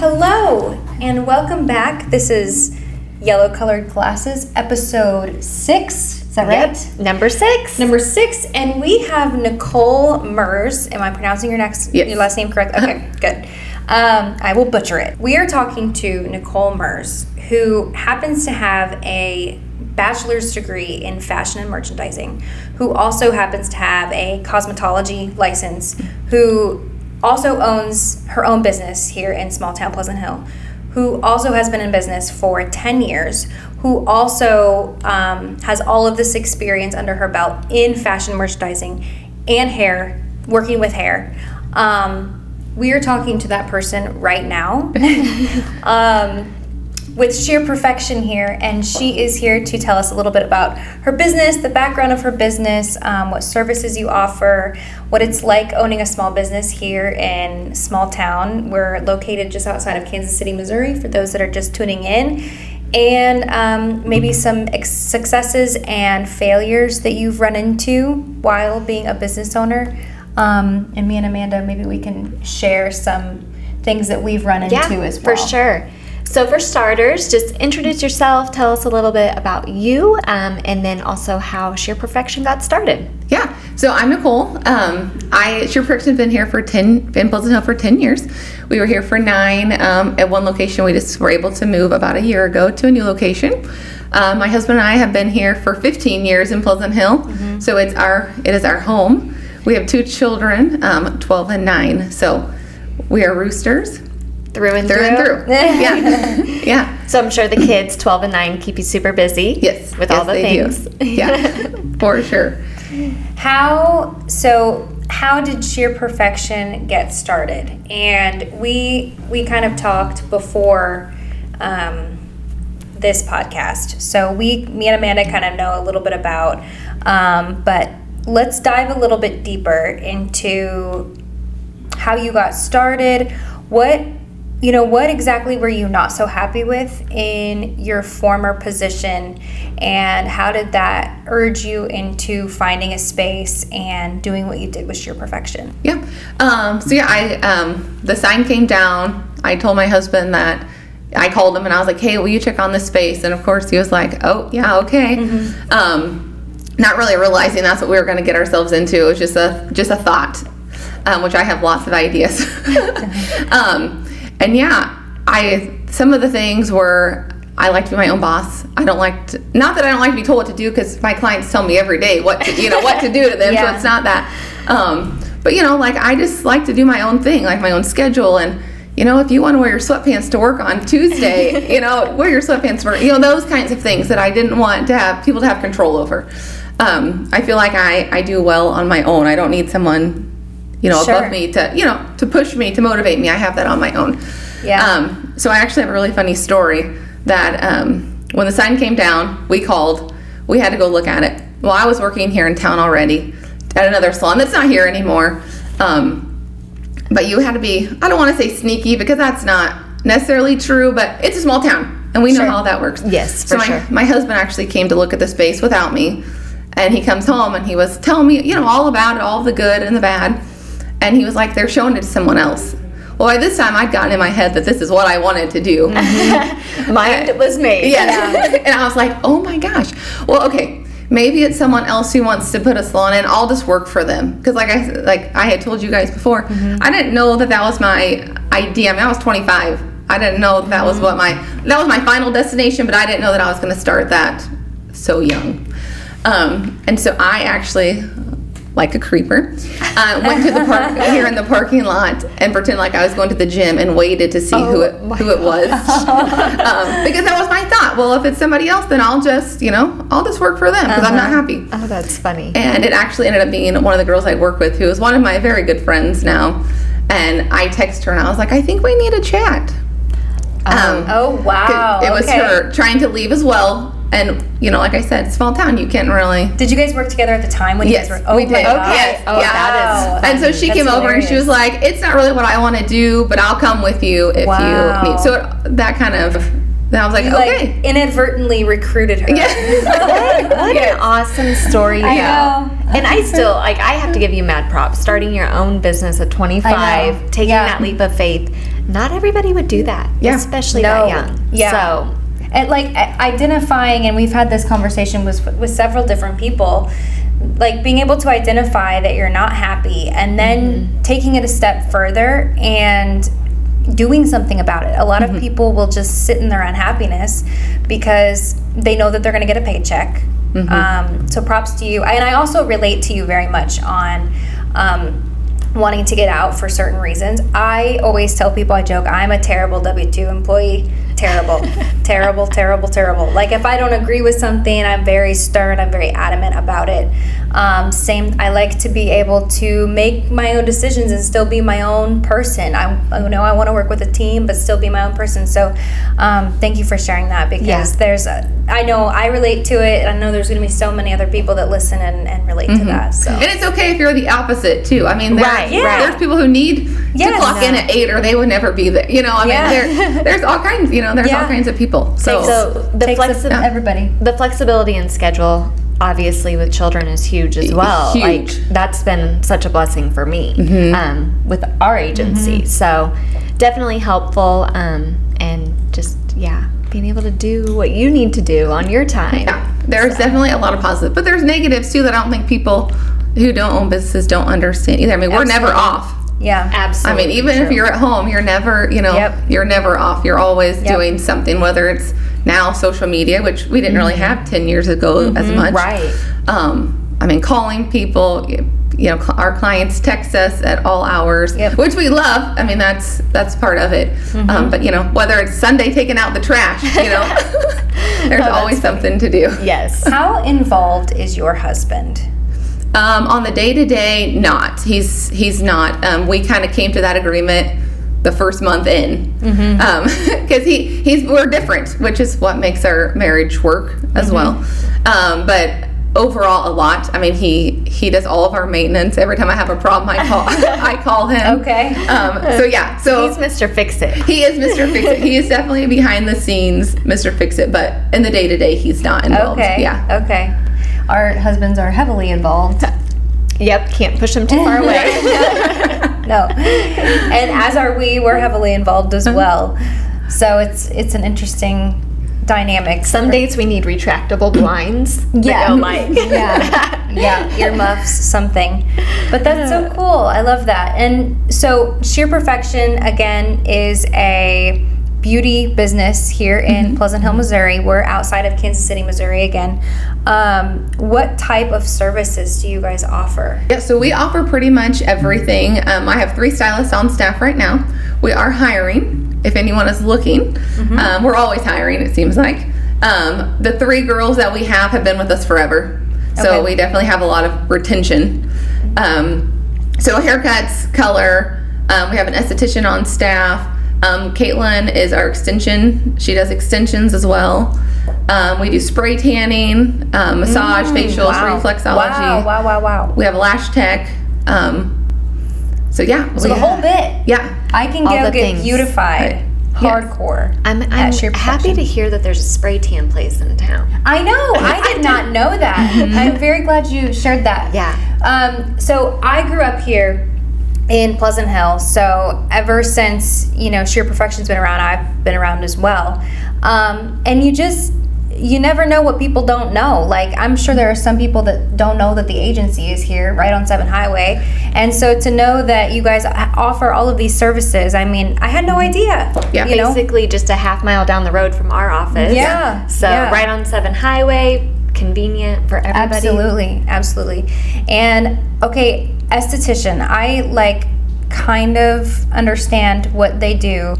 Hello, and welcome back. This is Yellow Colored Glasses, episode six. Is that right? Yep. Number six. Number six, and we have Nicole Mers. Am I pronouncing your next Yes. your last name correct? Okay, good. Um, I will butcher it. We are talking to Nicole Mers, who happens to have a bachelor's degree in fashion and merchandising, who also happens to have a cosmetology license, who also owns her own business here in small town Pleasant Hill, who also has been in business for 10 years, who also um, has all of this experience under her belt in fashion merchandising and hair, working with hair. Um, we are talking to that person right now um, with Shear Perfection here, and she is here to tell us a little bit about her business, the background of her business, um, what services you offer, what it's like owning a small business here in small town. We're located just outside of Kansas City, Missouri, for those that are just tuning in. And um, maybe some ex- successes and failures that you've run into while being a business owner. Um, and me and Amanda, maybe we can share some things that we've run into yeah, as well. for sure. So, for starters, just introduce yourself, tell us a little bit about you, um, and then also how Shear Perfection got started. Yeah. So I'm Nicole. Um, I Shear Perfection has been here for ten, been Pleasant Hill for ten years. We were here for nine um, at one location. We just were able to move about a year ago to a new location. Um, my husband and I have been here for 15 years in Pleasant Hill. So it's our it is our home. We have two children, um, 12 and nine. So we are roosters Through and through through. and through. yeah. Yeah. So, I'm sure the kids, 12 and 9, keep you super busy. Yes. With yes, all the things. Do. Yeah. for sure. How so? How did Shear Perfection get started? And we we kind of talked before um, this podcast, so we me and Amanda kind of know a little bit about, um, but let's dive a little bit deeper into how you got started. What you know, what exactly were you not so happy with in your former position, and how did that urge you into finding a space and doing what you did with Shear Perfection? Yeah. Um, so yeah, I um, the sign came down. I told my husband that I called him and I was like, "Hey, will you check on this space?" And of course, he was like, "Oh yeah, okay." Um, not really realizing that's what we were going to get ourselves into. It was just a just a thought, um, which I have lots of ideas. and yeah, I some of the things were I like to be my own boss. I don't like to, not that I don't like to be told what to do because my clients tell me every day what to, you know what to do to them. Yeah. So it's not that. Um, but you know, like I just like to do my own thing, like my own schedule and. You know, if you want to wear your sweatpants to work on Tuesday, you know, wear your sweatpants for, you know, those kinds of things that I didn't want to have people to have control over. Um, I feel like I, I do well on my own. I don't need someone, you know, Sure. above me to, you know, to push me, to motivate me. I have that on my own. Yeah. Um, so I actually have a really funny story that um, when the sign came down, we called. We had to go look at it. Well, I was working here in town already at another salon that's not here anymore. Um, but you had to be, I don't want to say sneaky because that's not necessarily true, but it's a small town and we know Sure. how that works. Yes, so my, sure. my husband actually came to look at the space without me and he comes home and he was telling me, you know, all about it, all the good and the bad. And he was like, they're showing it to someone else. Well, by this time I'd gotten in my head that this is what I wanted to do. Mind was made. Yeah. and I was like, oh my gosh. Well, okay. Maybe it's someone else who wants to put a salon in. I'll just work for them because, like I like I had told you guys before, I didn't know that that was my idea. I mean, I was 25. I didn't know that, that was what my that was my final destination, but I didn't know that I was going to start that so young. Um, and so I actually, like a creeper, uh, went to the park here in the parking lot and pretended like I was going to the gym and waited to see who it who it was um, because that was my thought. Well, if it's somebody else, then I'll just you know I'll just work for them because I'm not happy. Oh, that's funny. And it actually ended up being one of the girls I work with who is one of my very good friends now. And I text her and I was like, I think we need a chat. Um, Oh wow! it was okay. her trying to leave as well. And you know, like I said, small town, you can't really. Did you guys work together at the time when Yes, you guys were? Oh we did. Okay. Yes, Oh, yeah. that is And so she That's came over and she was like, "It's not really what I want to do, but I'll come with you if Wow. you need." So it, that kind of. Then I was like, You "Okay." like inadvertently recruited her. Yeah. What an awesome story, I know. And I still like I have to give you mad props. Starting your own business at 25, taking Yeah. that leap of faith, not everybody would do that, Yeah. especially No. that young. Yeah. So and like identifying and we've had this conversation with with several different people like being able to identify that you're not happy and then taking it a step further and doing something about it. A lot of people will just sit in their unhappiness because they know that they're going to get a paycheck. Um, so props to you. And i also relate to you very much on um, wanting to get out for certain reasons. I always tell people I joke I'm a terrible W two employee. Terrible, terrible, terrible, terrible. Like if I don't agree with something, I'm very stern. I'm very adamant about it. Um, same. I like to be able to make my own decisions and still be my own person. I, I know I want to work with a team, but still be my own person. So, um, thank you for sharing that because Yeah. there's. A, I know I relate to it. I know there's going to be so many other people that listen and, and relate to that. So. And it's okay if you're the opposite too. I mean, there, Right, yeah. there's people who need Yes. to clock in at eight, or they would never be there. You know, I Yeah. mean, there, there's all kinds. You know, there's Yeah. all kinds of people. So, so the Takes flexi- up everybody. the flexibility in schedule obviously with children is huge as well Huge. like that's been such a blessing for me um, with our agency so definitely helpful um, and just yeah being able to do what you need to do on your time yeah, there's definitely a lot of positive, but there's negatives too that I don't think people who don't own businesses don't understand either. I mean, we're never off. Yeah. Absolutely. I mean, even if you're at home, you're never, you know, Yep. you're never off. You're always Yep. doing something, whether it's now social media, which we didn't really have 10 years ago as much. right Um, I mean, calling people, you know, cl- our clients text us at all hours, Yep. which we love. I mean, that's that's part of it. Um, but you know, whether it's Sunday taking out the trash, you know, there's always something to do. yes How involved is your husband? Um, on the day to day, not. He's he's not. Um, we kind of came to that agreement the first month in, because he he's we're different, which is what makes our marriage work as well. Um, but overall, a lot. I mean, he he does all of our maintenance. Every time I have a problem, I call I call him. Okay. Um, so yeah, so he's mr fix it he is Mr. Fix It. He is definitely behind the scenes, Mr. Fix It. But in the day to day, he's not involved. Okay. Yeah. Okay. Our husbands are heavily involved. yep can't push them too far away no. And as are we, we're heavily involved as mm-hmm. well. So it's it's an interesting dynamic. some dates we need retractable blinds Yeah. that oh, go yeah, yeah, earmuffs, something. But that's so cool. I love that. And so, Shear Perfection again is a beauty business here in mm-hmm. Pleasant Hill, Missouri. We're outside of Kansas City, Missouri again. Um, what type of services do you guys offer? Yeah, so we offer pretty much everything. Um, I have three stylists on staff right now. We are hiring if anyone is looking. Um, we're always hiring, it seems like. Um, the three girls that we have have been with us forever. So Okay. we definitely have a lot of retention. Um, so haircuts, color, um, we have an esthetician on staff. Um, Caitlin is our extension. She does extensions as well. Um, we do spray tanning, um, massage, facials, Wow. reflexology. Wow, wow, wow, wow. We have lash tech. Um, so yeah, So the we- whole bit. yeah, I can All go get things. beautified, Right. Yes. hardcore. I'm, I'm at happy to hear that there's a spray tan place in town. I know. I did not know that. I'm very glad you shared that. Yeah. Um, so I grew up here in Pleasant Hill. So ever since you know Shear Perfection's been around, I've been around as well. Um, and you just you never know what people don't know. Like I'm sure there are some people that don't know that the agency is here right on Seven Highway, and so to know that you guys offer all of these services, I mean, I had no idea. Yeah. you know. Basically, just a half mile down the road from our office. Yeah, So yeah. right on Seven Highway, convenient for everybody. Absolutely, absolutely. And okay, esthetician, I like kind of understand what they do.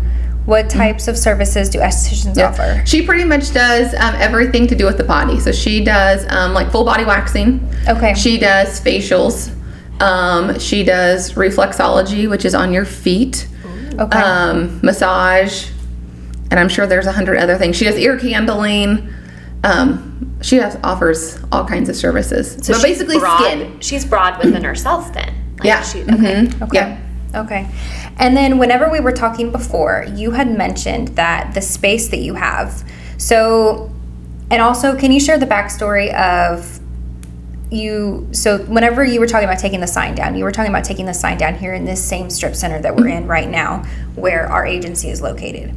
What types of services do estheticians offer? She pretty much does um, everything to do with the body. So she does um, like full body waxing. Okay. She does facials. Um, she does reflexology, which is on your feet. Okay. Um, massage, and I'm sure there's a hundred other things. She does ear candling. Um, she has, offers all kinds of services, So but she's basically broad, skin. She's broad within herself then. Like Yeah. She, okay. Mhm. Okay. Yeah. Okay. And then whenever we were talking before, you had mentioned that the space that you have. So, and also, can you share the backstory of you so whenever you were talking about taking the sign down, you were talking about taking the sign down here in this same strip center that we're in right now, where our agency is located.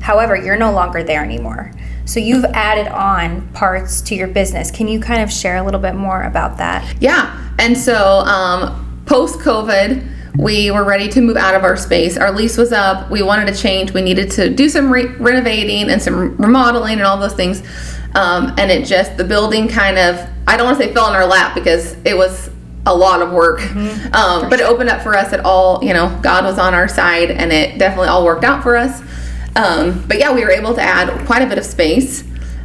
However, you're no longer there anymore. So you've added on parts to your business. Can you kind of share a little bit more about that? Yeah. And so um, post COVID, we were ready to move out of our space. Our lease was up. We wanted to change. We needed to do some re- renovating and some remodeling and all those things. Um, and it just, the building kind of, I don't want to say fell in our lap because it was a lot of work. Um, but it opened up for us at all, you know, God was on our side and it definitely all worked out for us. Um, but yeah, we were able to add quite a bit of space.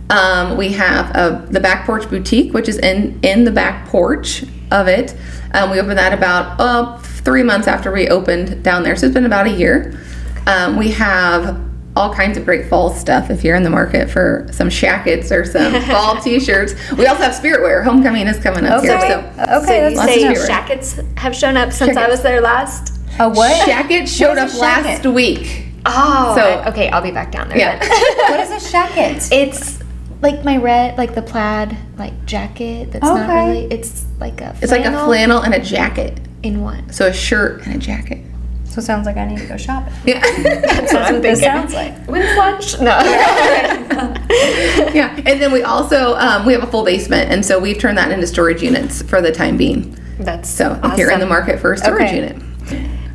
Um, we have a, the back porch boutique, which is in in the back porch of it. Um, we opened that about uh, three months after we opened down there, so it's been about a year. Um, we have all kinds of great fall stuff if you're in the market for some shackets or some fall t-shirts. We also have spirit wear. Homecoming is coming up here, so Okay, so you lots of say spirit. jackets have shown up since I was there last? A what? shacket showed What up is last week. Oh, So- I- okay, I'll be back down there. Yeah. what is a shacket? it's like my red, like the plaid, like jacket. That's not really. It's like a. It's like a flannel flannel and a jacket. In one. So a shirt and a jacket. So it sounds like I need to go shopping. Yeah. That's what this sounds like. When's lunch? No. yeah. And then we also um, we have a full basement, and so we've turned that into storage units for the time being. That's So if you're in the market for a storage Okay. unit,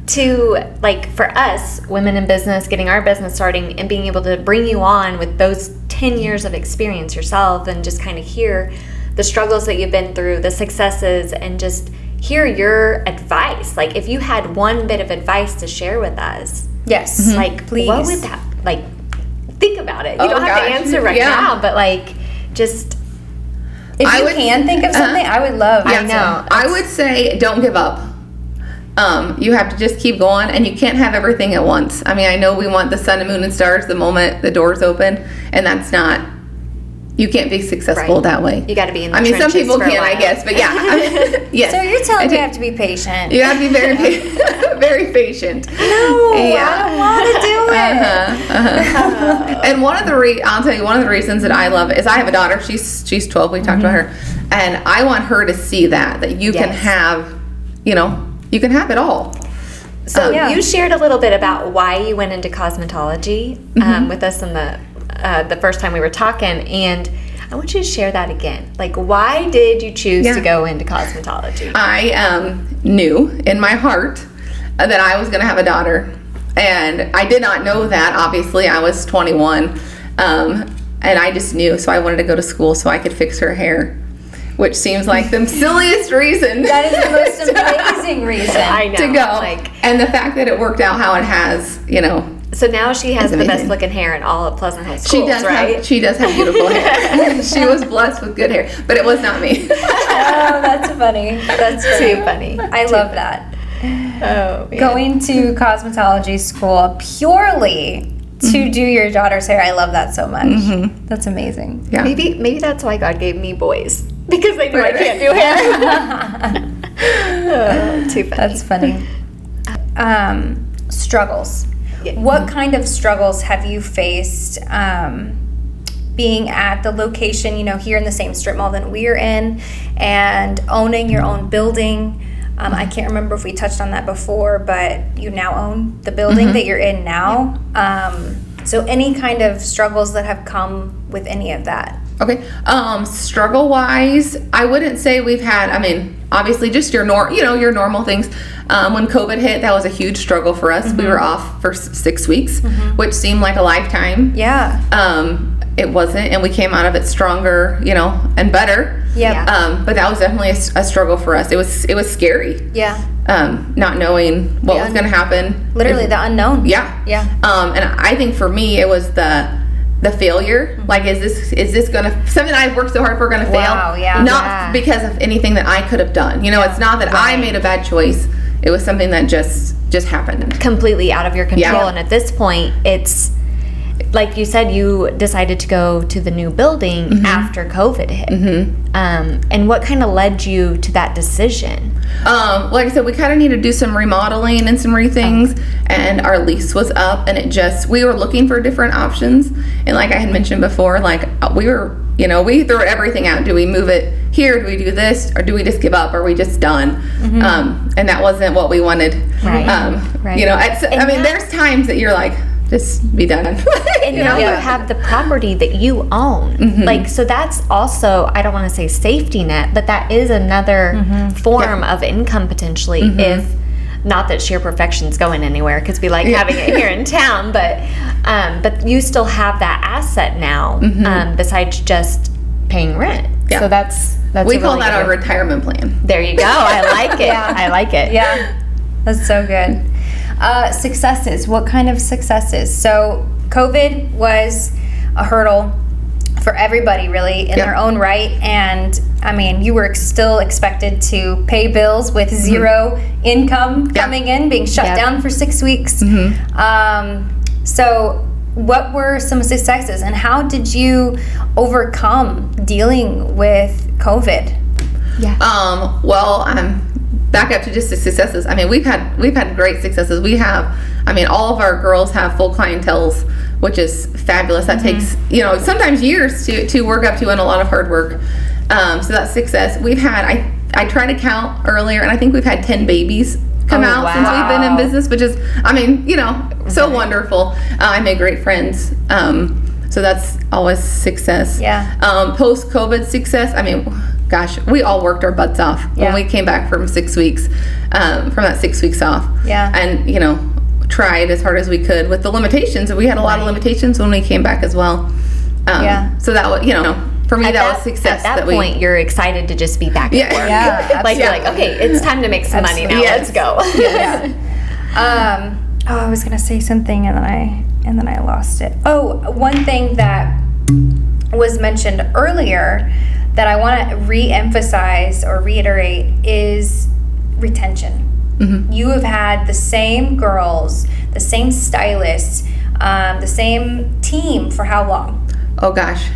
to like for us women in business getting our business starting and being able to bring you on with those 10 years of experience yourself and just kind of hear the struggles that you've been through the successes and just hear your advice like if you had one bit of advice to share with us Yes. like Please. what would that like think about it you Oh, don't have to answer right Yeah. now but like just If I you would- can think of uh-huh. something, I would love. I to. know. I would say don't give up. Um, you have to just keep going, and you can't have everything at once. I mean, I know we want the sun and moon and stars the moment the doors open, and that's not. You can't be successful Right. that way. You gotta be in the I mean, some people can, I guess, but yeah. I mean, yes. So you're telling me I ta- have to be patient? You have to be very, pa- very patient. No, I don't want to do it. Uh-huh, uh-huh. and one of the re- I'll tell you one of the reasons that I love it is I have a daughter. She's she's 12. We talked about her, and I want her to see that that you can have, you know, you can have it all. So Um, Yeah. you shared a little bit about why you went into cosmetology Mm-hmm. um, with us in the uh, the first time we were talking, and I want you to share that again. Like, why did you choose Yeah. to go into cosmetology? I um, knew in my heart that I was going to have a daughter, and I did not know that. Obviously, I was 21, um, and I just knew. So I wanted to go to school so I could fix her hair, which seems like the silliest reason. That is the most amazing reason. I know. to go. Like, and the fact that it worked out how it has, you know, so now she has the best looking hair in all of Pleasant Hill she does right? have she does have beautiful hair. she was blessed with good hair, but it was not me. Oh, that's funny. That's Too funny. funny. I love that. Oh, man. Going to cosmetology school purely to mm-hmm. do your daughter's hair. I love that so much. Mm-hmm. That's amazing. yeah. Maybe maybe that's why God gave me boys because they knew Right. I can't do hair. oh, too funny. That's funny. Uh, um, struggles. What kind of struggles have you faced um, being at the location, you know, here in the same strip mall that we're in and owning your own building? Um, I can't remember if we touched on that before, but you now own the building that you're in now. Um, so, any kind of struggles that have come with any of that? Okay. Um, struggle wise, I wouldn't say we've had. I mean, obviously, just your nor, you know, your normal things. Um, when COVID hit, that was a huge struggle for us. We were off for six weeks, which seemed like a lifetime. Yeah. Um, it wasn't, and we came out of it stronger, you know, and better. Yep. Yeah. Um, but that was definitely a struggle for us. It was it was scary, Yeah. um, not knowing what The was going to happen. Literally the unknown. Yeah. Yeah. Um, and I think for me, it was the the failure. Mm-hmm. Like, is this is this gonna something I've worked so hard for gonna fail? Wow, yeah. Not Yeah. because of anything that I could have done. You know, it's not that I made a bad choice. It was something that just just happened. completely out of your control Yeah. and at this point it's like you said, you decided to go to the new building Mm-hmm. after COVID hit. Um, and what kind of led you to that decision? Um, like I said, we kind of need to do some remodeling and some re-things, and our lease was up, and it just we were looking for different options, and like I had mentioned before, like uh, we were, you know, we throw everything out. Do we move it here? Do we do this, or do we just give up? Are we just done? Um, and that wasn't what we wanted. Right. Um, Right. You know, it's, I mean, there's times that you're like, just be done. And you now know, you have the property that you own. Mm-hmm. Like, so that's also, I don't want to say safety net, but that is another Mm-hmm. form of income potentially if. Not that Shear Perfection's going anywhere because we like Yeah. having it here in town, but um, but you still have that asset now um, besides just paying rent. Mm-hmm. Yeah. So that's that's we call really that our retirement plan. There you go. I like it. Yeah. I like it. Yeah, that's so good. Uh, successes. What kind of successes? So, COVID was a hurdle for everybody, really, in Yeah. their own right. And I mean, you were still expected to pay bills with zero income Yeah. coming in, being shut Yep. down for six weeks. Um, so, what were some successes, and how did you overcome dealing with COVID? Um, well i'm back up to just the successes. I mean, we've had we've had great successes. We have, I mean, all of our girls have full clientels, which is fabulous. That takes you know sometimes years to to work up to and a lot of hard work. Um, so that's success. We've had I I tried to count earlier, and I think we've had ten babies come Oh, out since we've been in business, which is I mean you know so wonderful. Uh, I made great friends. Um, so that's always success. Yeah. Um, Post COVID success. I mean, gosh, we all worked our butts off Yeah. when we came back from six weeks, um, from that six weeks off. Yeah. And you know, tried as hard as we could with the limitations. We had a lot of limitations when we came back as well. Um, Yeah. So that was, you know, for me At that, was success. At that, we, point, you're excited to just be back Yeah. at work. Yeah, like you're like, okay, it's time to make some money now. Yes. Let's go. Yeah. Um, oh, I was gonna say something and then I and then I lost it. Oh, one thing that was mentioned earlier that I want to re-emphasize or reiterate is retention. You have had the same girls, the same stylists, um, the same team for how long? Oh gosh,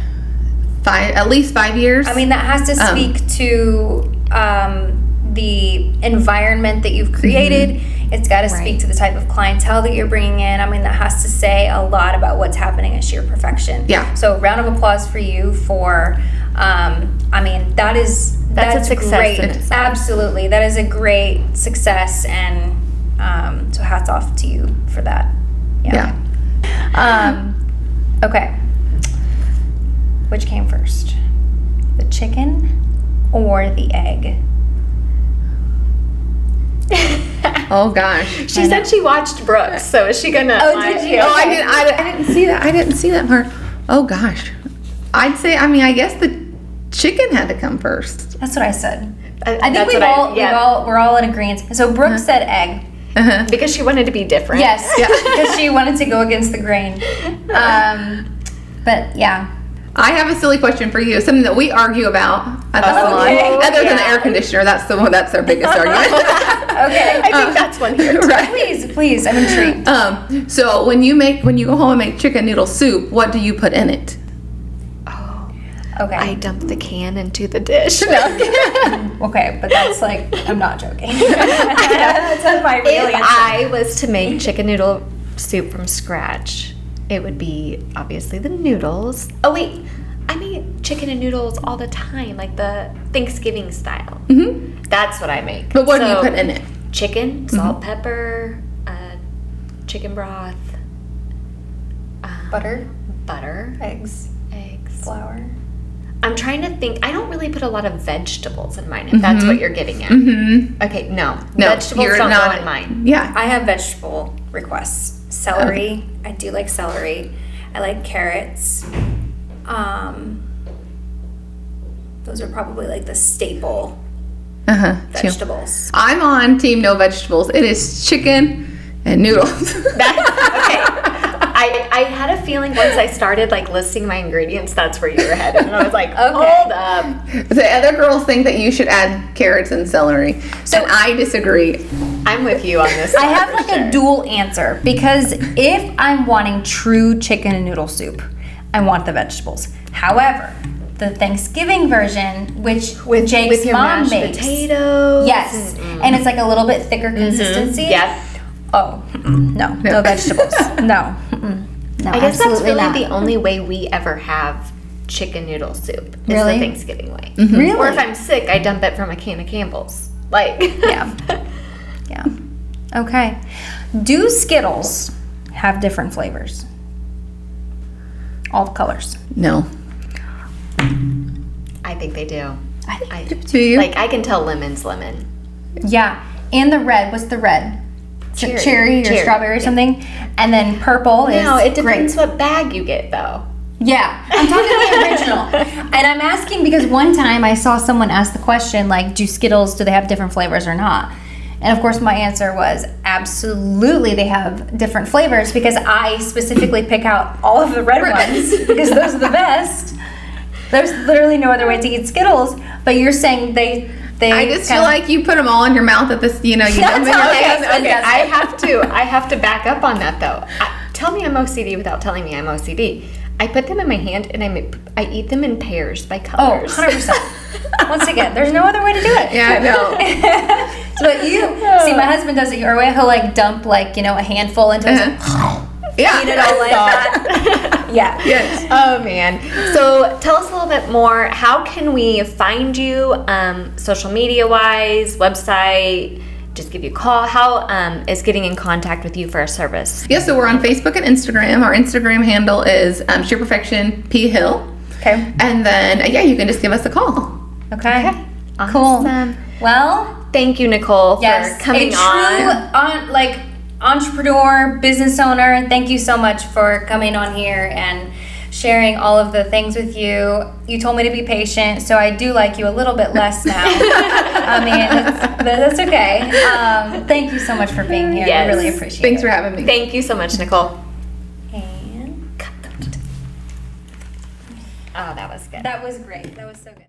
five at least five years. I mean, that has to Um, speak to um, the environment that you've created. It's got to speak Right. to the type of clientele that you're bringing in. I mean, that has to say a lot about what's happening at Shear Perfection. Yeah. So, round of applause for you for. Um, I mean, that is That's a success Great. Absolutely, that is a great success, and um, so hats off to you for that. yeah. Um, okay. Which came first? The chicken or the egg? Oh gosh. She said she watched Brooks, so is she gonna? Oh, did you? Oh, I didn't. I, I didn't see that. I didn't see that part. Oh gosh. I'd say. I mean, I guess the chicken had to come first. That's what I said. I, I think we've what I- all, yeah. we've all we're all in agreement. So Brooke said egg. Uh-huh. because she wanted to be different. Yes, because she wanted to go against the grain. Um, but yeah, I have a silly question for you. Something that we argue about at the Okay. salon, other than the air conditioner. That's the one. That's our biggest argument. okay. I think that's one here. too. right. please, please, I'm intrigued. Um, so when you make when you go home and make chicken noodle soup, what do you put in it? Okay, I dumped the can into the dish. okay, but that's like I'm not joking. that's my real if answer. I was to make chicken noodle soup from scratch, it would be obviously the noodles. Oh wait, I make chicken and noodles all the time, like the Thanksgiving style. hmm That's what I make. But what do you put in it? Chicken, salt, pepper, uh, chicken broth, uh, Butter, butter, eggs, eggs. flour. I'm trying to think. I don't really put a lot of vegetables in mine. If that's what you're getting at. Mm-hmm. Okay, no, No, vegetables you're don't not- go in mine. Yeah. I have vegetable requests. Celery. I do like celery. I like carrots. Um, those are probably like the staple Uh huh. vegetables. I'm on team no vegetables. It is chicken and noodles. That, okay. I, I had a feeling once I started like listing my ingredients, that's where you were headed. And I was like, hold up. the other girls think that you should add carrots and celery, So- and I disagree. I'm with you on this. I have like sure. a dual answer because if I'm wanting true chicken and noodle soup, I want the vegetables. However, the Thanksgiving version, which with Jake's with your mom mashed makes, potatoes. yes, and- and it's like a little bit thicker mm-hmm. consistency. Yep. Oh mm-mm, no, no, vegetables. no. No. I guess that's really not. the only way we ever have chicken noodle soup. Is Really? the Thanksgiving way. Really? Or if I'm sick, I dump it from a can of Campbell's. Like Yeah. Yeah. Okay. Do Skittles have different flavors? All the colors. No. I think they do. I think. I, Do you? like I can tell lemon's lemon. Yeah. And the red. What's the red? Ch- Cherry. Cherry, or Cherry, strawberry or something. And then purple is No, it depends grape. what bag you get though. Yeah, I'm talking the original. And I'm asking because one time I saw someone ask the question, like, do Skittles, do they have different flavors or not? And of course, my answer was absolutely they have different flavors because I specifically pick out all of the red ones because those are the best. There's literally no other way to eat Skittles, but you're saying they. They I just feel like you put them all in your mouth at this, you know, you That's dump in your how I face am. and Okay, I have to. I have to back up on that though. I, tell me I'm OCD without telling me I'm OCD. I put them in my hand and I I eat them in pairs by Oh, colors. 100%. Once again, there's no other way to do it. Yeah, I know. So but you see, my husband does it your way. He'll like dump like you know a handful into his Uh-huh. Yeah. eat it all like that. yeah. Yes. Oh man. So tell us a little bit more. How can we find you um, social media wise, website? Just give you a call. How um, is getting in contact with you for a service? Yeah, so we're on Facebook and Instagram. Our Instagram handle is um, Shear Perfection P Hill. Okay. And then, uh, yeah, you can just give us a call. Okay. Okay. Cool. Awesome. Well, Thank you, Nicole, yes, for coming a true on. on like entrepreneur, business owner. Thank you so much for coming on here and sharing all of the things with you. You told me to be patient, so I do like you a little bit less now. I mean, that's, that's okay. Um, thank you so much for being here. I really appreciate Thanks it. Thanks for having me. Thank you so much, Nicole. And cut. Oh, that was good. That was great. That was so good.